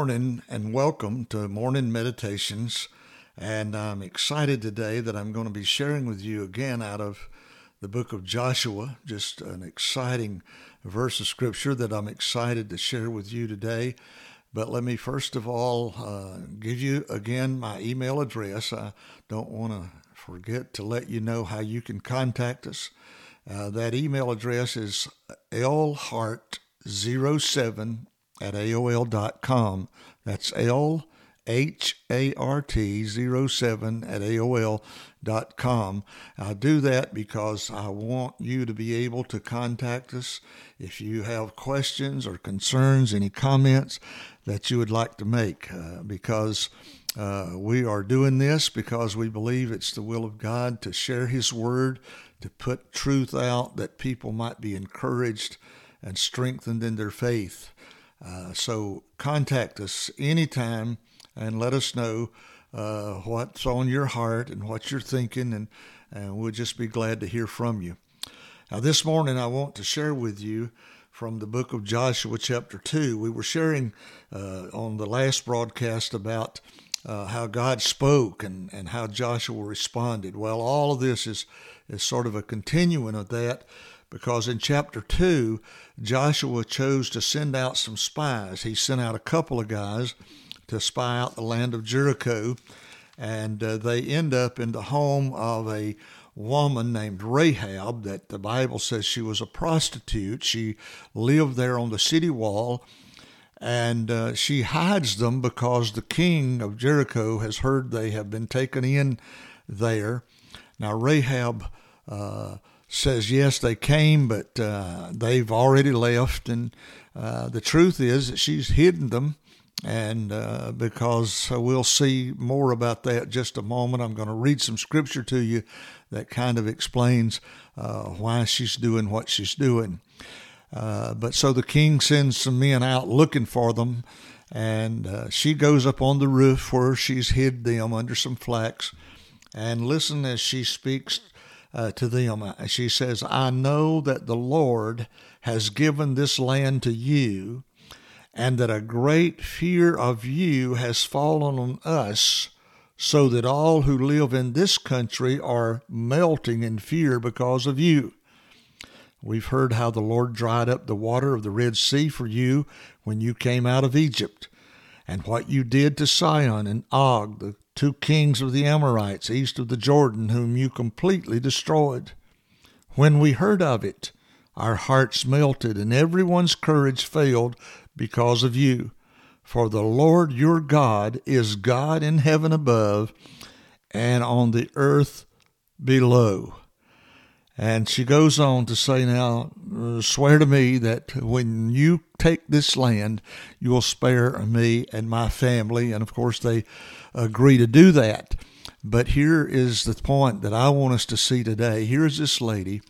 Morning and welcome to Morning Meditations. And I'm excited today that I'm going to be sharing with you again out of the book of Joshua, just an exciting verse of scripture that I'm excited to share with you today. But let me first of all uh, give you again my email address. I don't want to forget to let you know how you can contact us. Uh, that email address is lhart07 at AOL.com. That's L H A R T 07 at AOL.com. I do that because I want you to be able to contact us if you have questions or concerns, any comments that you would like to make, uh, because uh, we are doing this because we believe it's the will of God to share His Word, to put truth out that people might be encouraged and strengthened in their faith. Uh, so contact us anytime and let us know uh, what's on your heart and what you're thinking, and, and we'll just be glad to hear from you. Now, this morning I want to share with you from the book of Joshua, chapter 2. We were sharing uh, on the last broadcast about uh, how God spoke and, and how Joshua responded. Well, all of this is, is sort of a continuing of that because in chapter 2, Joshua chose to send out some spies. He sent out a couple of guys to spy out the land of Jericho, and uh, they end up in the home of a woman named Rahab that the Bible says she was a prostitute. She lived there on the city wall and uh, she hides them because the king of Jericho has heard they have been taken in there. Now, Rahab uh, says, yes, they came, but uh, they've already left. And uh, the truth is that she's hidden them. And uh, because we'll see more about that just a moment, I'm going to read some scripture to you that kind of explains uh, why she's doing what she's doing. Uh, but so the king sends some men out looking for them, and uh, she goes up on the roof where she's hid them under some flax. And listen as she speaks uh, to them. She says, I know that the Lord has given this land to you, and that a great fear of you has fallen on us, so that all who live in this country are melting in fear because of you. We've heard how the Lord dried up the water of the Red Sea for you when you came out of Egypt, and what you did to Sihon and Og, the two kings of the Amorites east of the Jordan, whom you completely destroyed. When we heard of it, our hearts melted, and everyone's courage failed because of you. For the Lord your God is God in heaven above and on the earth below. And she goes on to say, Now, uh, swear to me that when you take this land, you will spare me and my family. And of course, they agree to do that. But here is the point that I want us to see today. Here's this lady.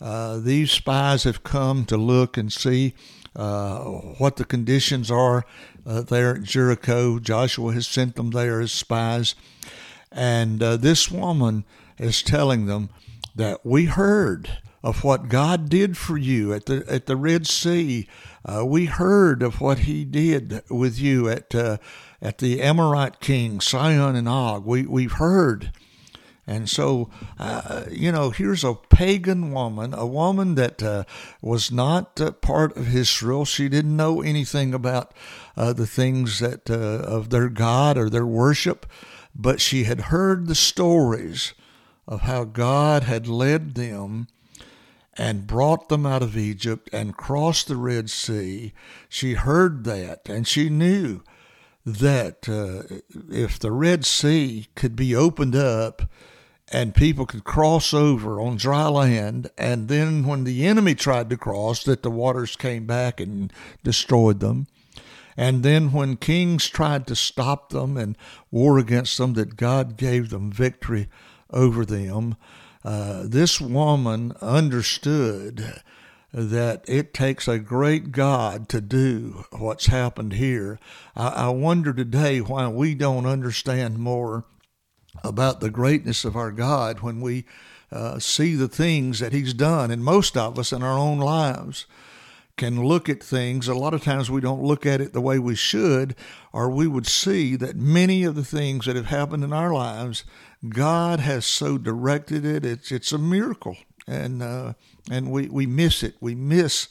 Uh, these spies have come to look and see uh, what the conditions are uh, there at Jericho. Joshua has sent them there as spies. And uh, this woman is telling them that we heard of what God did for you at the at the Red Sea. Uh, we heard of what He did with you at uh, at the Amorite king Sihon and Og. We we've heard, and so uh, you know here's a pagan woman, a woman that uh, was not part of Israel. She didn't know anything about uh, the things that uh, of their God or their worship, but she had heard the stories of how God had led them and brought them out of Egypt and crossed the Red Sea. She heard that and she knew that uh, if the Red Sea could be opened up and people could cross over on dry land, and then when the enemy tried to cross, that the waters came back and destroyed them. And then when kings tried to stop them and war against them, that God gave them victory over them. Uh, this woman understood that it takes a great God to do what's happened here. I, I wonder today why we don't understand more about the greatness of our God when we uh, see the things that He's done, and most of us in our own lives. can look at things, a lot of times we don't look at it the way we should, or we would see that many of the things that have happened in our lives, God has so directed it. It's it's a miracle, and uh, and we we miss it. We miss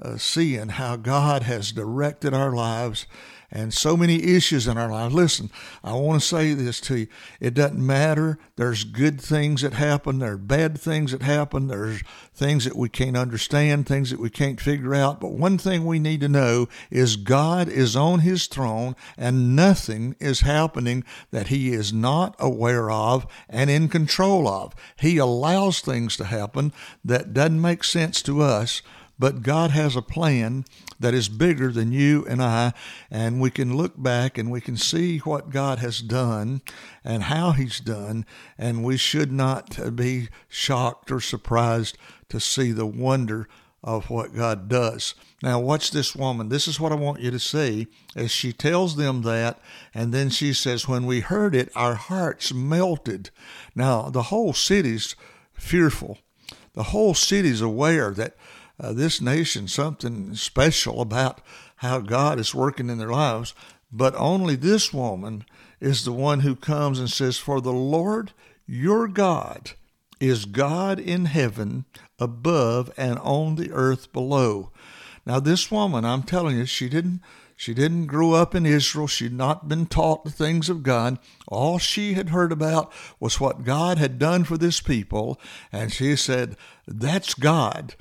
uh, seeing how God has directed our lives and so many issues in our lives. Listen, I want to say this to you. It doesn't matter. There's good things that happen, there are bad things that happen, there's things that we can't understand, things that we can't figure out. But one thing we need to know is God is on his throne and nothing is happening that he is not aware of and in control of. He allows things to happen that doesn't make sense to us but God has a plan that is bigger than you and I, and we can look back and we can see what God has done and how He's done, and we should not be shocked or surprised to see the wonder of what God does. Now, watch this woman. This is what I want you to see as she tells them that, and then she says, When we heard it, our hearts melted. Now, the whole city's fearful. The whole city's aware that uh, this nation something special about how God is working in their lives. But only this woman is the one who comes and says, For the Lord your God is God in heaven above and on the earth below. Now this woman, I'm telling you, she didn't she didn't grow up in Israel. She'd not been taught the things of God. All she had heard about was what God had done for this people. And she said, That's God.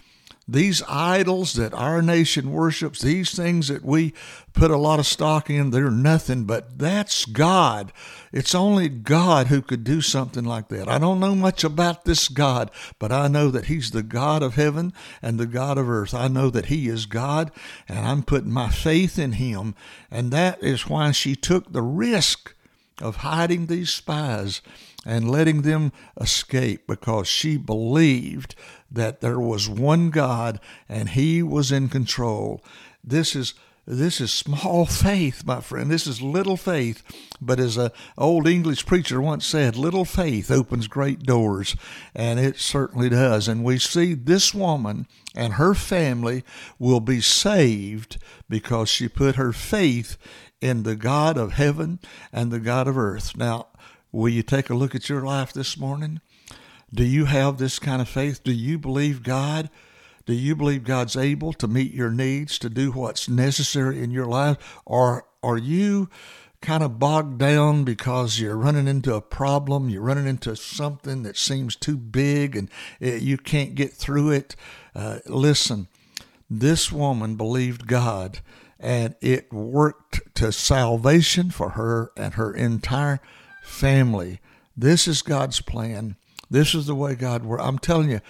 These idols that our nation worships, these things that we put a lot of stock in, they're nothing but that's God. It's only God who could do something like that. I don't know much about this God, but I know that He's the God of heaven and the God of earth. I know that He is God, and I'm putting my faith in Him. And that is why she took the risk of hiding these spies and letting them escape because she believed that there was one God and he was in control. This is this is small faith, my friend. This is little faith. But as a old English preacher once said, little faith opens great doors. And it certainly does. And we see this woman and her family will be saved because she put her faith in the God of heaven and the God of earth. Now, will you take a look at your life this morning? Do you have this kind of faith? Do you believe God? Do you believe God's able to meet your needs, to do what's necessary in your life? Or are you kind of bogged down because you're running into a problem, you're running into something that seems too big and you can't get through it? Uh, listen, this woman believed God and it worked to salvation for her and her entire family. This is God's plan. This is the way God works. I'm telling you,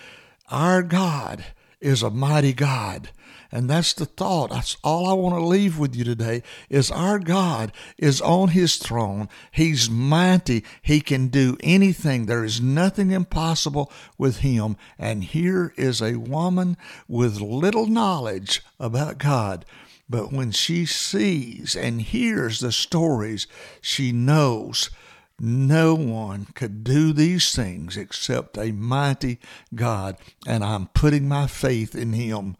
our God is a mighty God. And that's the thought. That's all I want to leave with you today is our God is on his throne. He's mighty. He can do anything. There is nothing impossible with him. And here is a woman with little knowledge about God. But when she sees and hears the stories, she knows no one could do these things except a mighty God, and I'm putting my faith in Him.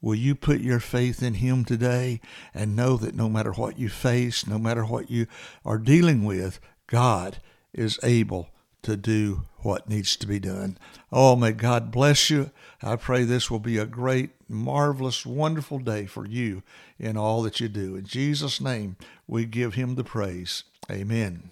Will you put your faith in Him today and know that no matter what you face, no matter what you are dealing with, God is able to do what needs to be done. Oh, may God bless you. I pray this will be a great, marvelous, wonderful day for you in all that you do. In Jesus' name, we give Him the praise. Amen.